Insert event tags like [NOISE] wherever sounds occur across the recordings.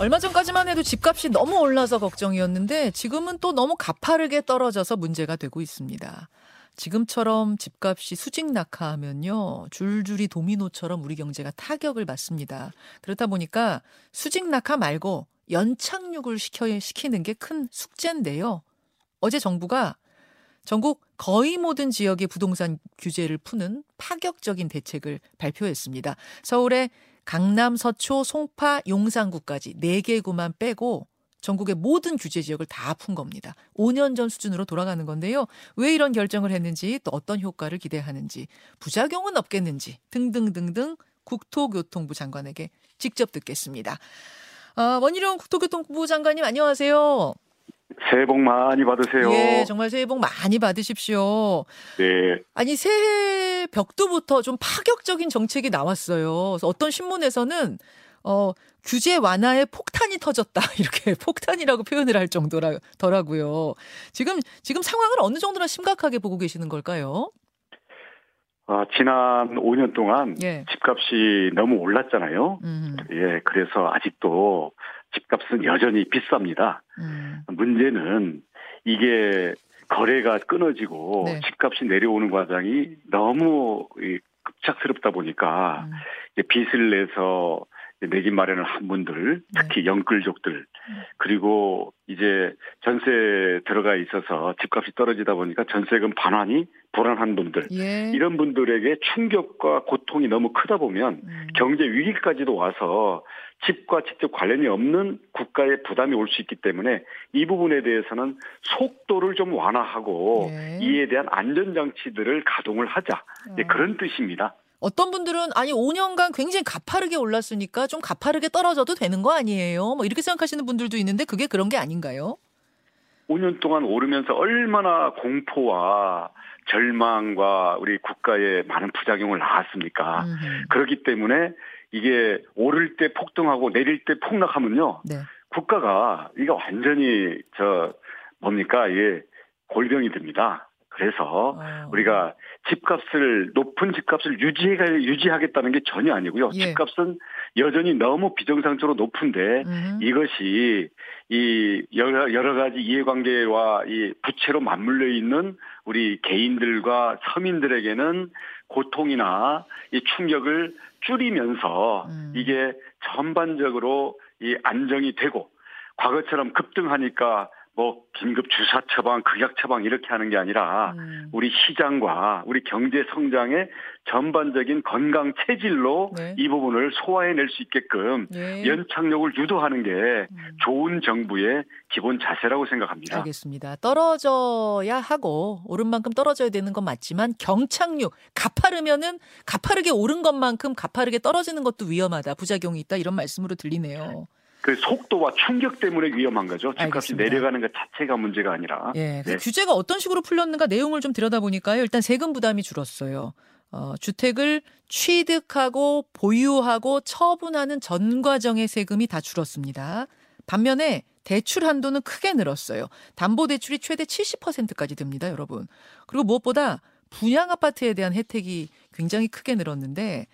얼마 전까지만 해도 집값이 너무 올라서 걱정이었는데 지금은 또 너무 가파르게 떨어져서 문제가 되고 있습니다. 지금처럼 집값이 수직 낙하하면요. 줄줄이 도미노처럼 우리 경제가 타격을 받습니다. 그렇다 보니까 수직 낙하 말고 연착륙을 시켜, 시키는 게 큰 숙제인데요. 어제 정부가 전국 거의 모든 지역의 부동산 규제를 푸는 파격적인 대책을 발표했습니다. 서울의 강남, 서초, 송파, 용산구까지 4개 구만 빼고 전국의 모든 규제 지역을 다 푼 겁니다. 5년 전 수준으로 돌아가는 건데요. 왜 이런 결정을 했는지 또 어떤 효과를 기대하는지 부작용은 없겠는지 등등등등 국토교통부 장관에게 직접 듣겠습니다. 아, 원희룡 국토교통부 장관님 안녕하세요. 새해 복 많이 받으세요. 예, 정말 새해 복 많이 받으십시오. 네. 아니 새해 벽두부터 좀 파격적인 정책이 나왔어요. 그래서 어떤 신문에서는 어 규제 완화에 폭탄이 터졌다 [LAUGHS] 이렇게 폭탄이라고 표현을 할 정도라더라고요. 지금 지금 상황을 어느 정도나 심각하게 보고 계시는 걸까요? 아, 지난 5년 동안 예. 집값이 너무 올랐잖아요. 음, 예, 그래서 아직도 집값은 여전히 비쌉니다. 음, 문제는 이게 거래가 끊어지고 네. 집값이 내려오는 과정이 너무 이 급작스럽다 보니까 음. 이제 빚을 내서 내집 마련을 한 분들, 네. 특히 영끌족들, 그리고 이제 전세 들어가 있어서 집값이 떨어지다 보니까 전세금 반환이 불안한 분들, 예. 이런 분들에게 충격과 고통이 너무 크다 보면 음, 경제 위기까지도 와서 집과 직접 관련이 없는 국가의 부담이 올 수 있기 때문에 이 부분에 대해서는 속도를 좀 완화하고 예. 이에 대한 안전장치들을 가동을 하자. 예, 어. 그런 뜻입니다. 어떤 분들은 아니 5년간 굉장히 가파르게 올랐으니까 좀 가파르게 떨어져도 되는 거 아니에요? 뭐 이렇게 생각하시는 분들도 있는데 그게 그런 게 아닌가요? 5년 동안 오르면서 얼마나 공포와 절망과 우리 국가에 많은 부작용을 낳았습니까? 음흠. 그렇기 때문에 이게 오를 때 폭등하고 내릴 때 폭락하면요. 네. 국가가 이거 완전히 저 뭡니까 이게 골병이 됩니다. 그래서 어. 우리가 집값을 높은 집값을 유지해 유지하겠다는 게 전혀 아니고요. 예. 집값은 여전히 너무 비정상적으로 높은데 음흠. 이것이 이 여러, 여러 가지 이해관계와 이 부채로 맞물려 있는 우리 개인들과 서민들에게는 고통이나 이 충격을 줄이면서 음. 이게 전반적으로 이 안정이 되고 과거처럼 급등하니까 뭐 긴급 주사 처방, 극약 처방 이렇게 하는 게 아니라 음. 우리 시장과 우리 경제 성장의 전반적인 건강 체질로 네. 이 부분을 소화해낼 수 있게끔 예. 연착륙을 유도하는 게 음. 좋은 정부의 기본 자세라고 생각합니다. 알겠습니다. 떨어져야 하고 오른 만큼 떨어져야 되는 건 맞지만 경착륙 가파르면은 가파르게 오른 것만큼 가파르게 떨어지는 것도 위험하다. 부작용이 있다. 이런 말씀으로 들리네요. 그 속도와 충격 때문에 위험한 거죠. 집값이 알겠습니다. 내려가는 것 자체가 문제가 아니라. 예. 그 네. 규제가 어떤 식으로 풀렸는가 내용을 좀 들여다보니까요. 일단 세금 부담이 줄었어요. 어, 주택을 취득하고 보유하고 처분하는 전 과정의 세금이 다 줄었습니다. 반면에 대출 한도는 크게 늘었어요. 담보 대출이 최대 70%까지 됩니다, 여러분. 그리고 무엇보다 분양 아파트에 대한 혜택이 굉장히 크게 늘었는데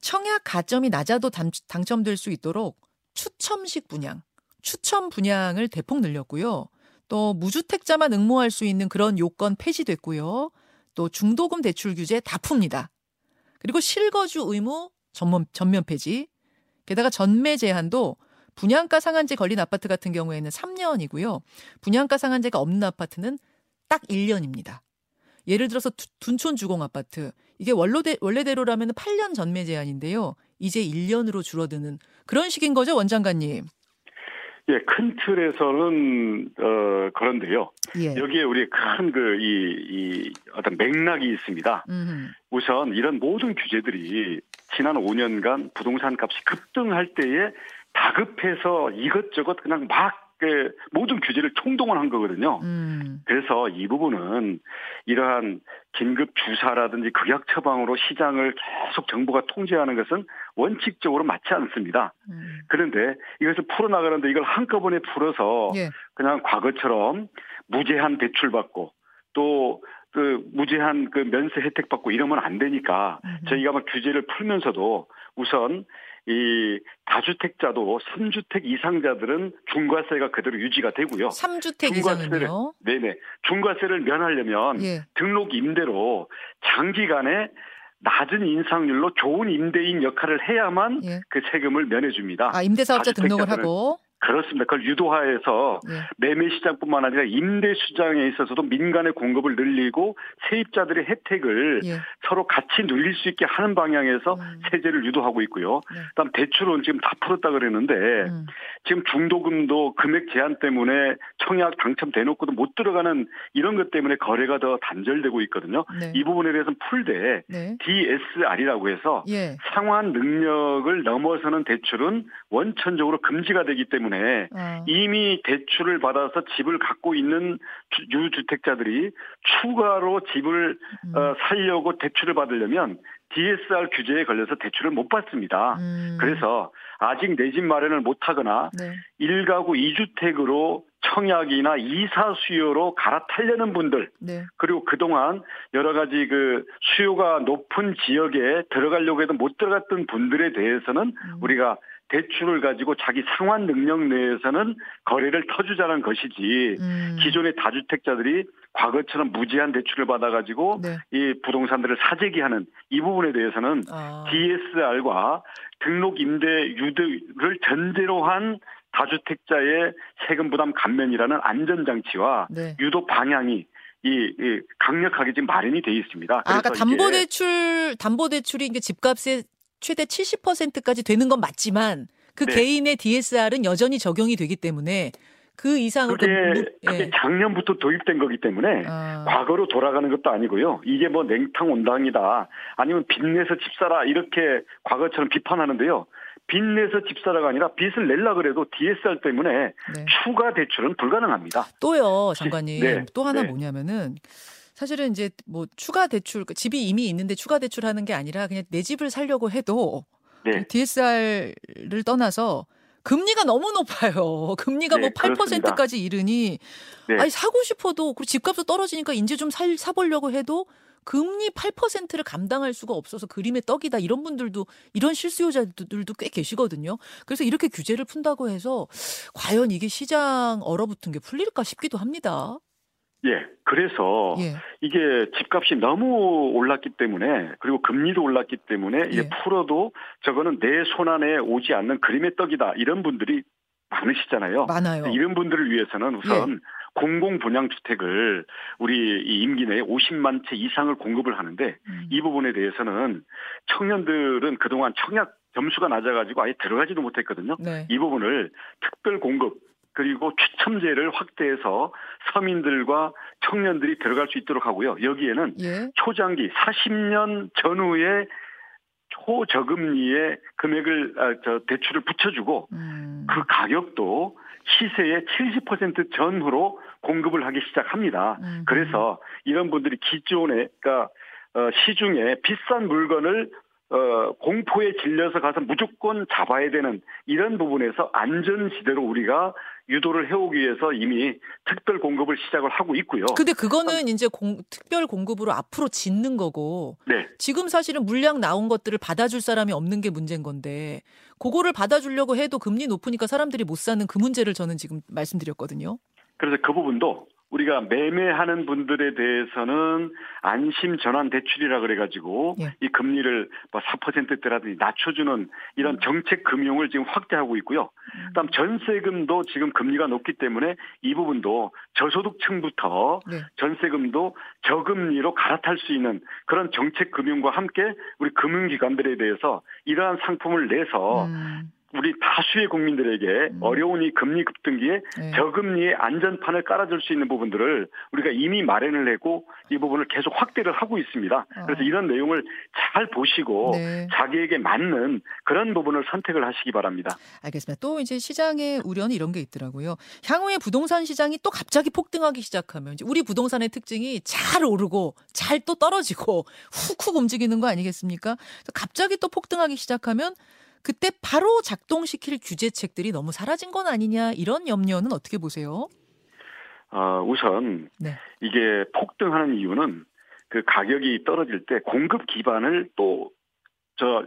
청약 가점이 낮아도 당, 당첨될 수 있도록 추첨식 분양, 추첨 분양을 대폭 늘렸고요. 또 무주택자만 응모할 수 있는 그런 요건 폐지됐고요. 또 중도금 대출 규제 다 풉니다. 그리고 실거주 의무 전면, 전면 폐지. 게다가 전매 제한도 분양가 상한제 걸린 아파트 같은 경우에는 3년이고요. 분양가 상한제가 없는 아파트는 딱 1년입니다. 예를 들어서 두- 둔촌 주공 아파트 이게 원로대, 원래대로라면 8년 전매 제한인데요. 이제 1년으로 줄어드는 그런 식인 거죠, 원장관님. 예, 큰 틀에서는 어 그런데요. 예. 여기에 우리 큰 그 이이 어떤 맥락이 있습니다. 음, 우선 이런 모든 규제들이 지난 5년간 부동산 값이 급등할 때에 다급해서 이것저것 그냥 막그 모든 규제를 총동원 한 거거든요. 음, 그래서 이 부분은 이러한 긴급 주사라든지 극약 처방으로 시장을 계속 정부가 통제하는 것은 원칙적으로 맞지 않습니다. 음. 그런데 이것을 풀어나가는데 이걸 한꺼번에 풀어서 예. 그냥 과거처럼 무제한 대출 받고 또 그 무제한 그 면세 혜택 받고 이러면 안 되니까 음흠. 저희가 막 규제를 풀면서도 우선 이 다주택자도 3주택 이상자들은 중과세가 그대로 유지가 되고요. 3주택 중과세를 이상은요? 네네 중과세를 면하려면 예. 등록 임대로 장기간에 낮은 인상률로 좋은 임대인 역할을 해야만 예. 그 세금을 면해줍니다. 아, 임대사업자 등록을 하고. 그렇습니다. 그걸 유도화해서 예. 매매 시장뿐만 아니라 임대 시장에 있어서도 민간의 공급을 늘리고 세입자들의 혜택을 예. 서로 같이 누릴 수 있게 하는 방향에서 음. 세제를 유도하고 있고요. 네. 그다음 대출은 지금 다 풀었다 그랬는데 음. 지금 중도금도 금액 제한 때문에 청약 당첨돼놓고도 못 들어가는 이런 것 때문에 거래가 더 단절되고 있거든요. 네. 이 부분에 대해서는 풀되 네. DSR이라고 해서 예. 상환 능력을 넘어서는 대출은 원천적으로 금지가 되기 때문에 아. 이미 대출을 받아서 집을 갖고 있는 주- 유주택자들이 추가로 집을 음. 어, 살려고 대출을 받으려면 DSR 규제에 걸려서 대출을 못 받습니다. 음. 그래서 아직 내 집 마련을 못 하거나 네. 1가구 2주택으로 청약이나 이사 수요로 갈아타려는 분들 네. 그리고 그동안 여러 가지 그 수요가 높은 지역에 들어가려고 해도 못 들어갔던 분들에 대해서는 음. 우리가 대출을 가지고 자기 상환 능력 내에서는 거래를 터주자는 것이지 음. 기존의 다주택자들이 과거처럼 무제한 대출을 받아가지고 네. 이 부동산들을 사재기하는 이 부분에 대해서는 아. DSR과 등록 임대 유도를 전제로 한 다주택자의 세금 부담 감면이라는 안전장치와 네. 유도 방향이 이, 이 강력하게 지금 마련이 돼 있습니다. 아, 그러니까 그래서 담보 이게 대출 담보 대출이 이게 집값의 최대 70%까지 되는 건 맞지만 그 네. 개인의 DSR은 여전히 적용이 되기 때문에 그 이상으로 그게, 그 무- 그게 예. 작년부터 도입된 거기 때문에 아, 과거로 돌아가는 것도 아니고요. 이게 뭐 냉탕 온당이다. 아니면 빚내서 집 사라 이렇게 과거처럼 비판하는데요. 빚내서 집 사라가 아니라 빚을 낼라 그래도 DSR 때문에 네. 추가 대출은 불가능합니다. 또요, 장관님. 네, 또 하나 네. 뭐냐면은 사실은 이제 뭐 추가 대출 그 집이 이미 있는데 추가 대출하는 게 아니라 그냥 내 집을 살려고 해도 네. DSR을 떠나서 금리가 너무 높아요. [LAUGHS] 금리가 네, 뭐 그렇습니다. 8%까지 이르니 네. 아니 사고 싶어도 그리고 집값도 떨어지니까 이제 좀 살 사보려고 해도 금리 8%를 감당할 수가 없어서 그림의 떡이다 이런 분들도 이런 실수요자들도 꽤 계시거든요. 그래서 이렇게 규제를 푼다고 해서 과연 이게 시장 얼어붙은 게 풀릴까 싶기도 합니다. 예. 그래서 예. 이게 집값이 너무 올랐기 때문에 그리고 금리도 올랐기 때문에 이게 예. 풀어도 저거는 내 손 안에 오지 않는 그림의 떡이다 이런 분들이 많으시잖아요. 많아요. 이런 분들을 위해서는 우선 공공 분양 주택을 우리 이 임기 내에 50만 채 이상을 공급을 하는데 음. 이 부분에 대해서는 청년들은 그동안 청약 점수가 낮아가지고 아예 들어가지도 못했거든요. 네. 이 부분을 특별 공급 그리고 추첨제를 확대해서 서민들과 청년들이 들어갈 수 있도록 하고요. 여기에는 예. 초장기 40년 전후에 초저금리의 금액을 아, 저 대출을 붙여주고 음. 그 가격도 시세의 70% 전후로 공급을 하기 시작합니다. 음. 그래서 이런 분들이 기존에 그러니까 어, 시중에 비싼 물건을 어, 공포에 질려서 가서 무조건 잡아야 되는 이런 부분에서 안전지대로 우리가 유도를 해오기 위해서 이미 특별 공급을 시작을 하고 있고요. 근데 그거는 이제 공, 특별 공급으로 앞으로 짓는 거고 네. 지금 사실은 물량 나온 것들을 받아줄 사람이 없는 게 문제인 건데 그거를 받아주려고 해도 금리 높으니까 사람들이 못 사는 그 문제를 저는 지금 말씀드렸거든요. 그래서 그 부분도 우리가 매매하는 분들에 대해서는 안심 전환 대출이라 그래가지고 예. 이 금리를 뭐 4%대라든지 낮춰주는 이런 정책 금융을 지금 확대하고 있고요. 그다음 전세금도 지금 금리가 높기 때문에 이 부분도 저소득층부터 네. 전세금도 저금리로 갈아탈 수 있는 그런 정책 금융과 함께 우리 금융기관들에 대해서 이러한 상품을 내서 음, 우리 다수의 국민들에게 음. 어려운 이 금리 급등기에 네. 저금리의 안전판을 깔아줄 수 있는 부분들을 우리가 이미 마련을 했고 이 부분을 계속 확대를 하고 있습니다. 그래서 어. 이런 내용을 잘 보시고 네. 자기에게 맞는 그런 부분을 선택을 하시기 바랍니다. 알겠습니다. 또 이제 시장의 우려는 이런 게 있더라고요. 향후에 부동산 시장이 또 갑자기 폭등하기 시작하면 이제 우리 부동산의 특징이 잘 오르고 잘 또 떨어지고 [LAUGHS] 훅훅 움직이는 거 아니겠습니까? 그래서 갑자기 또 폭등하기 시작하면 그때 바로 작동시킬 규제책들이 너무 사라진 건 아니냐 이런 염려는 어떻게 보세요? 어, 우선 네. 이게 폭등하는 이유는 그 가격이 떨어질 때 공급 기반을 또 저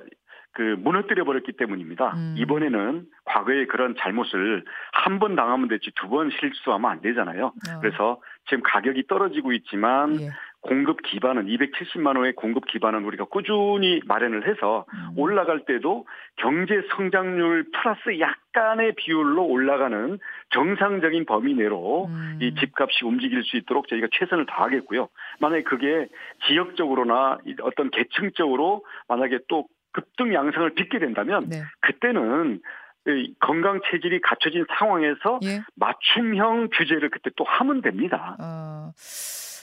그 무너뜨려 버렸기 때문입니다. 음. 이번에는 과거의 그런 잘못을 한 번 당하면 됐지 두 번 실수하면 안 되잖아요. 어. 그래서 지금 가격이 떨어지고 있지만 예. 공급 기반은 270만 원의 공급 기반은 우리가 꾸준히 마련을 해서 음. 올라갈 때도 경제 성장률 플러스 약간의 비율로 올라가는 정상적인 범위 내로 음. 이 집값이 움직일 수 있도록 저희가 최선을 다하겠고요. 만약에 그게 지역적으로나 이 어떤 계층적으로 만약에 또 급등 양상을 빚게 된다면 네. 그때는 이 건강 체질이 갖춰진 상황에서 예. 맞춤형 규제를 그때 또 하면 됩니다. 어,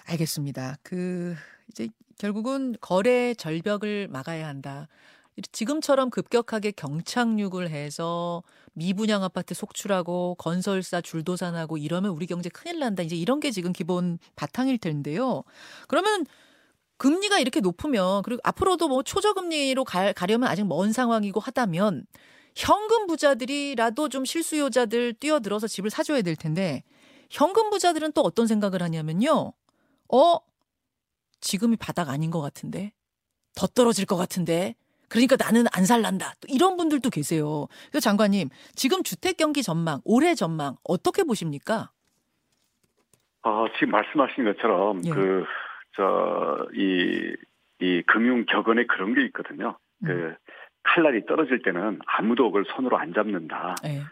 알겠습니다. 그 이제 결국은 거래 절벽을 막아야 한다. 지금처럼 급격하게 경착륙을 해서 미분양 아파트 속출하고 건설사 줄도산하고 이러면 우리 경제 큰일 난다. 이제 이런 게 지금 기본 바탕일 텐데요. 그러면 금리가 이렇게 높으면 그리고 앞으로도 뭐 초저금리로 가, 가려면 아직 먼 상황이고 하다면 현금 부자들이라도 좀 실수요자들 뛰어들어서 집을 사줘야 될 텐데 현금 부자들은 또 어떤 생각을 하냐면요. 어? 지금이 바닥 아닌 것 같은데? 더 떨어질 것 같은데? 그러니까 나는 안 살란다. 또 이런 분들도 계세요. 그래서 장관님, 지금 주택 경기 전망, 올해 전망 어떻게 보십니까? 어, 지금 말씀하신 것처럼 예. 그, 저, 이, 이 금융 격언에 그런 게 있거든요. 음. 그, 칼날이 떨어질 때는 아무도 그걸 손으로 안 잡는다. 예.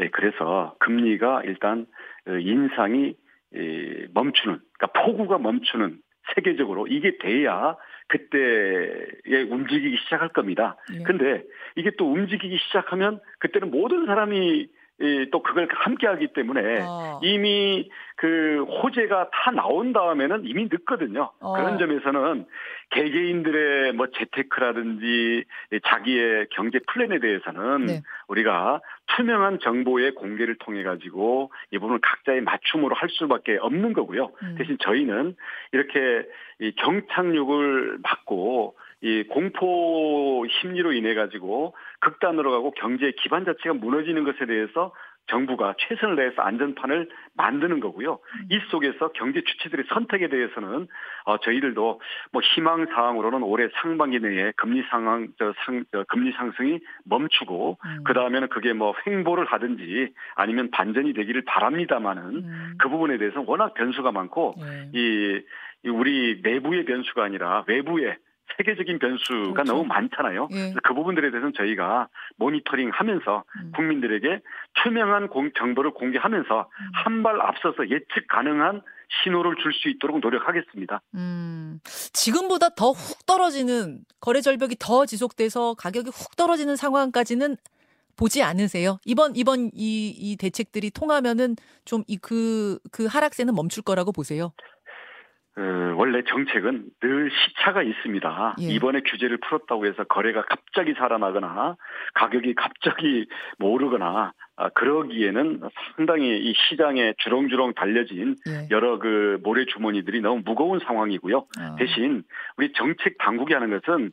예, 그래서 금리가 일단 어, 인상이 이, 멈추는, 그러니까 폭우가 멈추는 세계적으로 이게 돼야 그때에 움직이기 시작할 겁니다. 예. 근데 이게 또 움직이기 시작하면 그때는 모든 사람이 이, 또 그걸 함께 하기 때문에 어. 이미 그 호재가 다 나온 다음에는 이미 늦거든요. 어. 그런 점에서는 개개인들의 뭐 재테크라든지 자기의 경제 플랜에 대해서는 네. 우리가 투명한 정보의 공개를 통해 가지고 이 부분을 각자의 맞춤으로 할 수밖에 없는 거고요. 음. 대신 저희는 이렇게 이 경착륙을 막고 이 공포 심리로 인해 가지고 극단으로 가고 경제의 기반 자체가 무너지는 것에 대해서 정부가 최선을 다해서 안전판을 만드는 거고요. 이 속에서 경제 주체들의 선택에 대해서는 어, 저희들도 뭐 희망 사항으로는 올해 상반기 내에 금리 상황 저 상, 저 금리 상승이 멈추고 음. 그 다음에는 그게 뭐 횡보를 하든지 아니면 반전이 되기를 바랍니다만은 음. 그 부분에 대해서는 워낙 변수가 많고 예. 이, 이 우리 내부의 변수가 아니라 외부의 세계적인 변수가 그렇죠. 너무 많잖아요. 예. 그 부분들에 대해서는 저희가 모니터링 하면서 음. 국민들에게 투명한 공- 정보를 공개하면서 음. 한발 앞서서 예측 가능한 신호를 줄 수 있도록 노력하겠습니다. 음, 지금보다 더 훅 떨어지는 거래 절벽이 더 지속돼서 가격이 훅 떨어지는 상황까지는 보지 않으세요? 이번 이번 이, 이 대책들이 통하면은 좀 이 그그 하락세는 멈출 거라고 보세요. 어, 원래 정책은 늘 시차가 있습니다. 예. 이번에 규제를 풀었다고 해서 거래가 갑자기 살아나거나 가격이 갑자기 뭐 오르거나 아, 그러기에는 상당히 이 시장에 주렁주렁 달려진 예. 여러 그 모래 주머니들이 너무 무거운 상황이고요. 아, 대신 우리 정책 당국이 하는 것은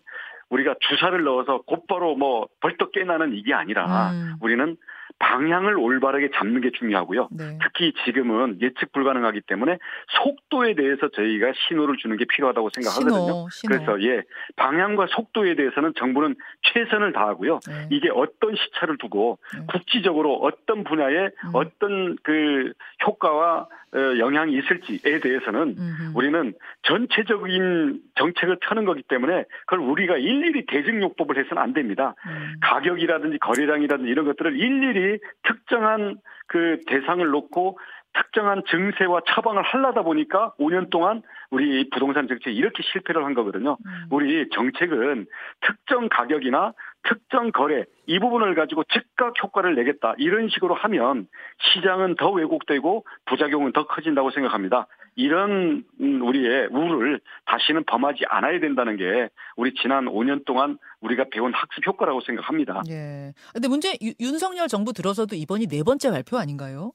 우리가 주사를 넣어서 곧바로 뭐 벌떡 깨나는 이게 아니라 음, 우리는 방향을 올바르게 잡는 게 중요하고요. 네. 특히 지금은 예측 불가능하기 때문에 속도에 대해서 저희가 신호를 주는 게 필요하다고 생각하거든요. 신호, 신호. 그래서 예 방향과 속도에 대해서는 정부는 최선을 다하고요. 네. 이게 어떤 시차를 두고 네. 국지적으로 어떤 분야에 음. 어떤 그 효과와 어, 영향이 있을지에 대해서는 음흠. 우리는 전체적인 정책을 펴는 거기 때문에 그걸 우리가 일일이 대증요법을 해서는 안 됩니다. 음. 가격이라든지 거래량이라든지 이런 것들을 일일이 특정한 그 대상을 놓고 특정한 증세와 처방을 하려다 보니까 5년 동안 우리 부동산 정책이 이렇게 실패를 한 거거든요. 음. 우리 정책은 특정 가격이나 특정 거래 이 부분을 가지고 즉각 효과를 내겠다 이런 식으로 하면 시장은 더 왜곡되고 부작용은 더 커진다고 생각합니다. 이런 음, 우리의 우를 다시는 범하지 않아야 된다는 게 우리 지난 5년 동안 우리가 배운 학습 효과라고 생각합니다. 예. 근데 문제 유- 윤석열 정부 들어서도 이번이 네 번째 발표 아닌가요?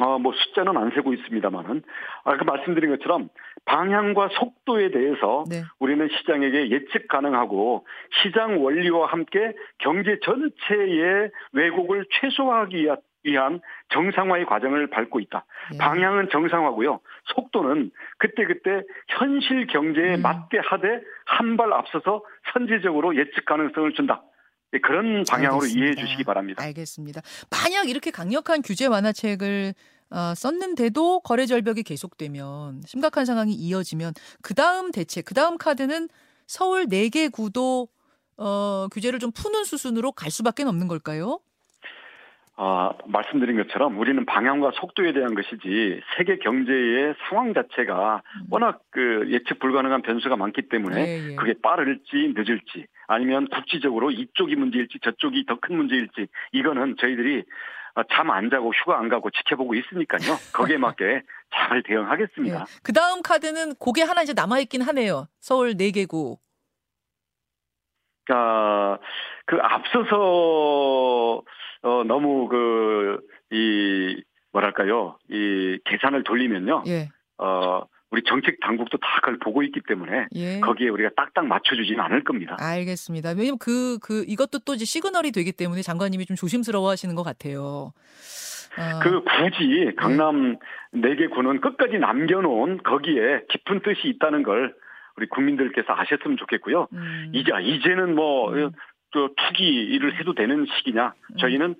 어, 뭐 숫자는 안 세고 있습니다만은 아까 말씀드린 것처럼 방향과 속도에 대해서 네. 우리는 시장에게 예측 가능하고 시장 원리와 함께 경제 전체의 왜곡을 최소화하기 위한 정상화의 과정을 밟고 있다. 예. 방향은 정상화고요. 속도는 그때그때 현실 경제에 음. 맞게 하되 한 발 앞서서 선제적으로 예측 가능성을 준다. 예, 그런 방향으로 알겠습니다. 이해해 주시기 바랍니다. 알겠습니다. 만약 이렇게 강력한 규제 완화책을 어, 썼는데도 거래 절벽이 계속되면 심각한 상황이 이어지면 그 다음 대책, 그 다음 카드는 서울 4개 구도 어, 규제를 좀 푸는 수순으로 갈 수밖에 없는 걸까요? 아, 말씀드린 것처럼 우리는 방향과 속도에 대한 것이지 세계 경제의 상황 자체가 음. 워낙 그 예측 불가능한 변수가 많기 때문에 예, 예. 그게 빠를지 늦을지 아니면 국지적으로 이쪽이 문제일지 저쪽이 더 큰 문제일지 이거는 저희들이 잠 안 자고 휴가 안 가고 지켜보고 있으니까요. 거기에 맞게 [LAUGHS] 잘 대응하겠습니다. 그 다음 카드는 그게 하나 이제 남아있긴 하네요. 서울 4개 구. 아, 그 앞서서 어, 너무 그 이 뭐랄까요 이 계산을 돌리면요. 예, 어, 우리 정책 당국도 다 그걸 보고 있기 때문에 예. 거기에 우리가 딱딱 맞춰주지는 않을 겁니다. 알겠습니다. 왜냐면 그, 그, 이것도 또 이제 시그널이 되기 때문에 장관님이 좀 조심스러워 하시는 것 같아요. 아, 그 굳이 강남 네개 구는 끝까지 남겨놓은 거기에 깊은 뜻이 있다는 걸 우리 국민들께서 아셨으면 좋겠고요. 음, 이제 이제는 뭐 음. 저 투기를 해도 되는 시기냐? 저희는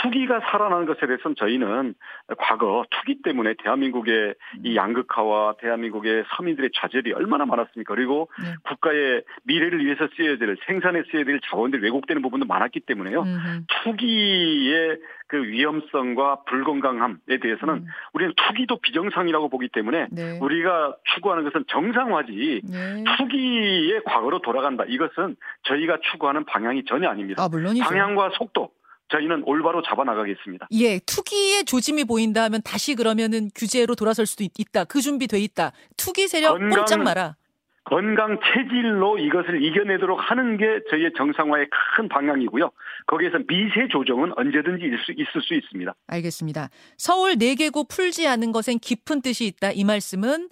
투기가 살아나는 것에 대해서는 저희는 과거 투기 때문에 대한민국의 이 양극화와 대한민국의 서민들의 좌절이 얼마나 많았습니까? 그리고 네. 국가의 미래를 위해서 쓰여야 될 생산에 쓰여야 될 자원들이 왜곡되는 부분도 많았기 때문에요. 음흠. 투기의 그 위험성과 불건강함에 대해서는 음. 우리는 투기도 비정상이라고 보기 때문에 네. 우리가 추구하는 것은 정상화지 네. 투기의 과거로 돌아간다. 이것은 저희가 추구하는 방향이 전혀 아닙니다. 아, 물론이죠. 방향과 속도 저희는 올바로 잡아나가겠습니다. 예, 투기의 조짐이 보인다 하면 다시 그러면은 규제로 돌아설 수도 있, 다그 준비돼 있다. 투기 세력 건강- 꼼짝 마라. 건강 체질로 이것을 이겨내도록 하는 게 저희의 정상화의 큰 방향이고요. 거기에서 미세 조정은 언제든지 있을 수, 있을 수 있습니다. 알겠습니다. 서울 4개구 풀지 않은 것엔 깊은 뜻이 있다. 이 말씀은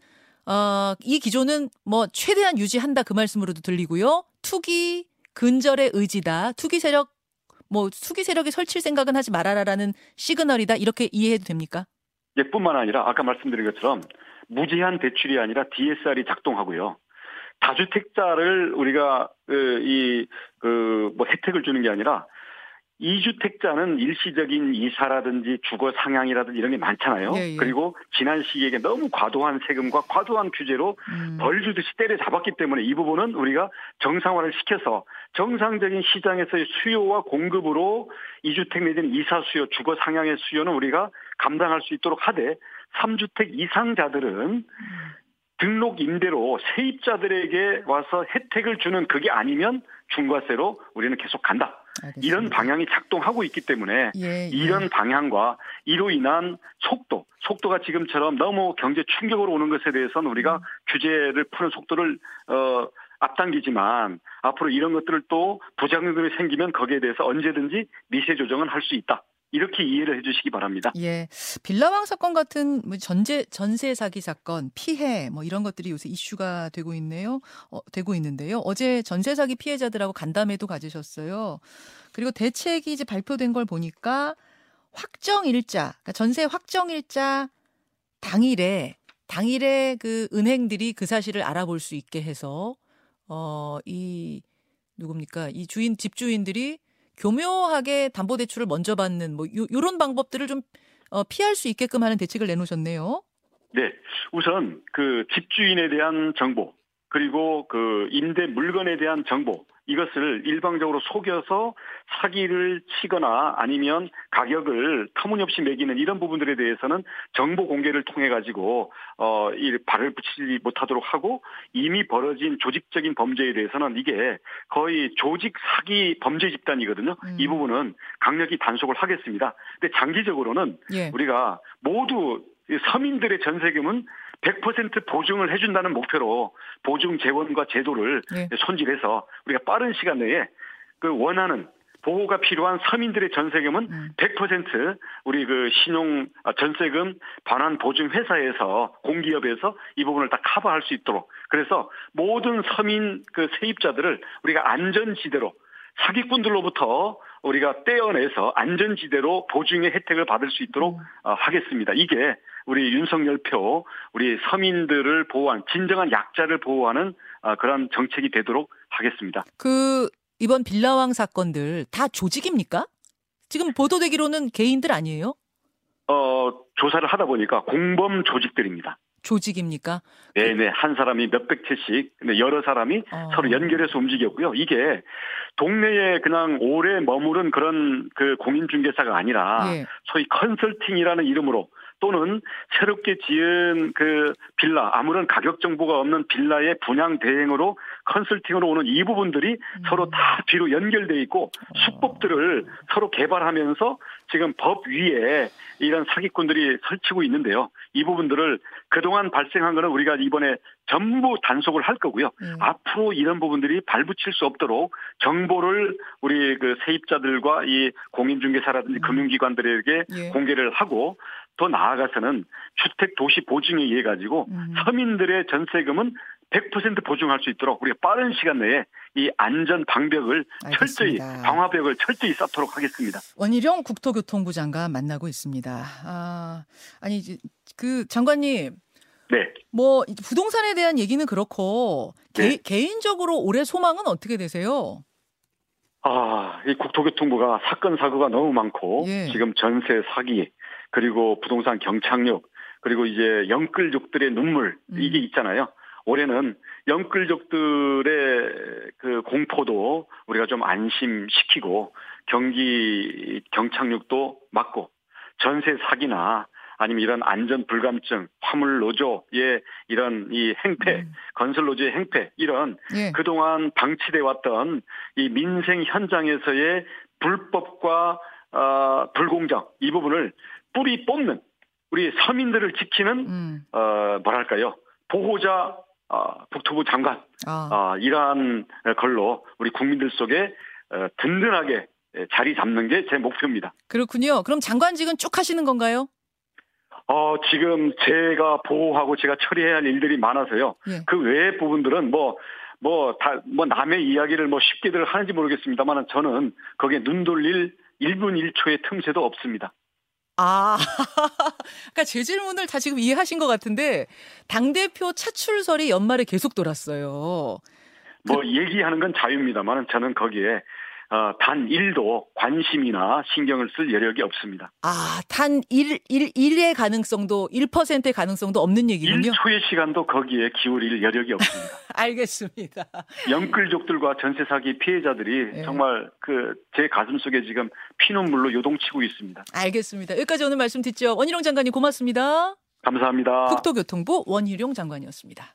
어, 이 기조는 뭐 최대한 유지한다 그 말씀으로도 들리고요. 투기 근절의 의지다. 투기 세력 뭐 투기 세력이 설칠 생각은 하지 말아라라는 시그널이다. 이렇게 이해해도 됩니까? 예, 뿐만 아니라 아까 말씀드린 것처럼 무제한 대출이 아니라 DSR이 작동하고요. 다주택자를 우리가 그, 이, 그, 뭐 혜택을 주는 게 아니라 이주택자는 일시적인 이사라든지 주거 상향이라든지 이런 게 많잖아요. 예, 예. 그리고 지난 시기에 너무 과도한 세금과 과도한 규제로 음. 벌 주듯이 때려 잡았기 때문에 이 부분은 우리가 정상화를 시켜서 정상적인 시장에서의 수요와 공급으로 이주택 내지는 이사 수요, 주거 상향의 수요는 우리가 감당할 수 있도록 하되 3주택 이상자들은 등록 임대로 세입자들에게 와서 혜택을 주는 그게 아니면 중과세로 우리는 계속 간다. 알겠습니다. 이런 방향이 작동하고 있기 때문에 예, 예. 이런 방향과 이로 인한 속도, 속도가 지금처럼 너무 경제 충격으로 오는 것에 대해서는 우리가 음. 규제를 푸는 속도를 어 앞당기지만 앞으로 이런 것들을 또 부작용들이 생기면 거기에 대해서 언제든지 미세 조정은 할 수 있다. 이렇게 이해를 해주시기 바랍니다. 예. 빌라왕 사건 같은 뭐 전제 전세 사기 사건, 피해 뭐 이런 것들이 요새 이슈가 되고 있네요. 어, 되고 있는데요. 어제 전세 사기 피해자들하고 간담회도 가지셨어요. 그리고 대책이 이제 발표된 걸 보니까 확정 일자, 그러니까 전세 확정 일자 당일에 당일에 그 은행들이 그 사실을 알아볼 수 있게 해서 어 이 누굽니까? 이 주인 집주인들이 교묘하게 담보대출을 먼저 받는 뭐 요, 요런 방법들을 좀 어, 피할 수 있게끔 하는 대책을 내놓으셨네요. 네, 우선 그 집주인에 대한 정보 그리고 그 임대 물건에 대한 정보 이것을 일방적으로 속여서 사기를 치거나 아니면 가격을 터무니없이 매기는 이런 부분들에 대해서는 정보 공개를 통해 가지고 어 이 발을 붙이지 못하도록 하고 이미 벌어진 조직적인 범죄에 대해서는 이게 거의 조직 사기 범죄 집단이거든요. 음. 이 부분은 강력히 단속을 하겠습니다. 근데 장기적으로는 예. 우리가 모두 이 서민들의 전세금은 100% 보증을 해준다는 목표로 보증 재원과 제도를 예. 손질해서 우리가 빠른 시간 내에 그 원하는 보호가 필요한 서민들의 전세금은 음. 100% 우리 그 신용 아, 전세금 반환 보증 회사에서 공기업에서 이 부분을 다 커버할 수 있도록 그래서 모든 서민 그 세입자들을 우리가 안전지대로 사기꾼들로부터 우리가 떼어내서 안전지대로 보증의 혜택을 받을 수 있도록 음. 어, 하겠습니다. 이게 우리 윤석열 표 우리 서민들을 보호한 진정한 약자를 보호하는 어, 그런 정책이 되도록 하겠습니다. 그 이번 빌라왕 사건들 다 조직입니까? 지금 보도되기로는 개인들 아니에요? 어, 조사를 하다 보니까 공범 조직들입니다. 조직입니까? 네네 한 사람이 몇백 채씩 근데 여러 사람이 어. 서로 연결해서 움직였고요. 이게 동네에 그냥 오래 머무른 그런 그 공인중개사가 아니라 예. 소위 컨설팅이라는 이름으로 또는 새롭게 지은 그 빌라 아무런 가격 정보가 없는 빌라의 분양 대행으로 컨설팅으로 오는 이 부분들이 음. 서로 다 뒤로 연결돼 있고 수법들을 서로 개발하면서 지금 법 위에 이런 사기꾼들이 설치고 있는데요. 이 부분들을 그동안 발생한 거는 우리가 이번에 전부 단속을 할 거고요. 예. 앞으로 이런 부분들이 발붙일 수 없도록 정보를 우리 그 세입자들과 이 공인중개사라든지 음. 금융기관들에게 예. 공개를 하고 더 나아가서는 주택 도시 보증에 의해 가지고 음. 서민들의 전세금은 100% 보증할 수 있도록 우리가 빠른 시간 내에 이 안전 방벽을 철저히 알겠습니다. 방화벽을 철저히 쌓도록 하겠습니다. 원희룡 국토교통부 장관 만나고 있습니다. 아, 아니 그 장관님 네. 뭐 부동산에 대한 얘기는 그렇고 네. 개, 개인적으로 올해 소망은 어떻게 되세요? 아, 이 국토교통부가 사건 사고가 너무 많고 예. 지금 전세 사기 그리고 부동산 경착륙 그리고 이제 영끌족들의 눈물 음. 이게 있잖아요. 올해는 영끌족들의 그 공포도 우리가 좀 안심시키고 경기 경착륙도 막고 전세 사기나 아니면 이런 안전 불감증, 화물 노조의 이런 이 행패, 음. 건설 노조의 행패 이런 예. 그동안 방치돼 왔던 이 민생 현장에서의 불법과 어, 불공정 이 부분을 뿌리 뽑는 우리 서민들을 지키는 음. 어, 뭐랄까요 보호자 어, 국토부 장관 아. 어, 이러한 걸로 우리 국민들 속에 어, 든든하게 자리 잡는 게 제 목표입니다. 그렇군요. 그럼 장관직은 쭉 하시는 건가요? 어, 지금 제가 보호하고 제가 처리해야 할 일들이 많아서요. 예. 그 외의 부분들은 뭐, 뭐, 다, 뭐, 남의 이야기를 뭐 쉽게들 하는지 모르겠습니다만 저는 거기에 눈 돌릴 1분 1초의 틈새도 없습니다. 아, [LAUGHS] 그러니까 제 질문을 다 지금 이해하신 것 같은데 당 대표 차출설이 연말에 계속 돌았어요. 뭐, 얘기하는 건 자유입니다만 저는 거기에 어, 단 1도 관심이나 신경을 쓸 여력이 없습니다. 아, 단 1, 1, 1의 가능성도, 1%의 가능성도 없는 얘기군요. 1초의 시간도 거기에 기울일 여력이 없습니다. [LAUGHS] 알겠습니다. 영끌족들과 전세 사기 피해자들이 예. 정말 그 제 가슴 속에 지금 피눈물로 요동치고 있습니다. 알겠습니다. 여기까지 오늘 말씀 듣죠. 원희룡 장관님 고맙습니다. 감사합니다. 국토교통부 원희룡 장관이었습니다.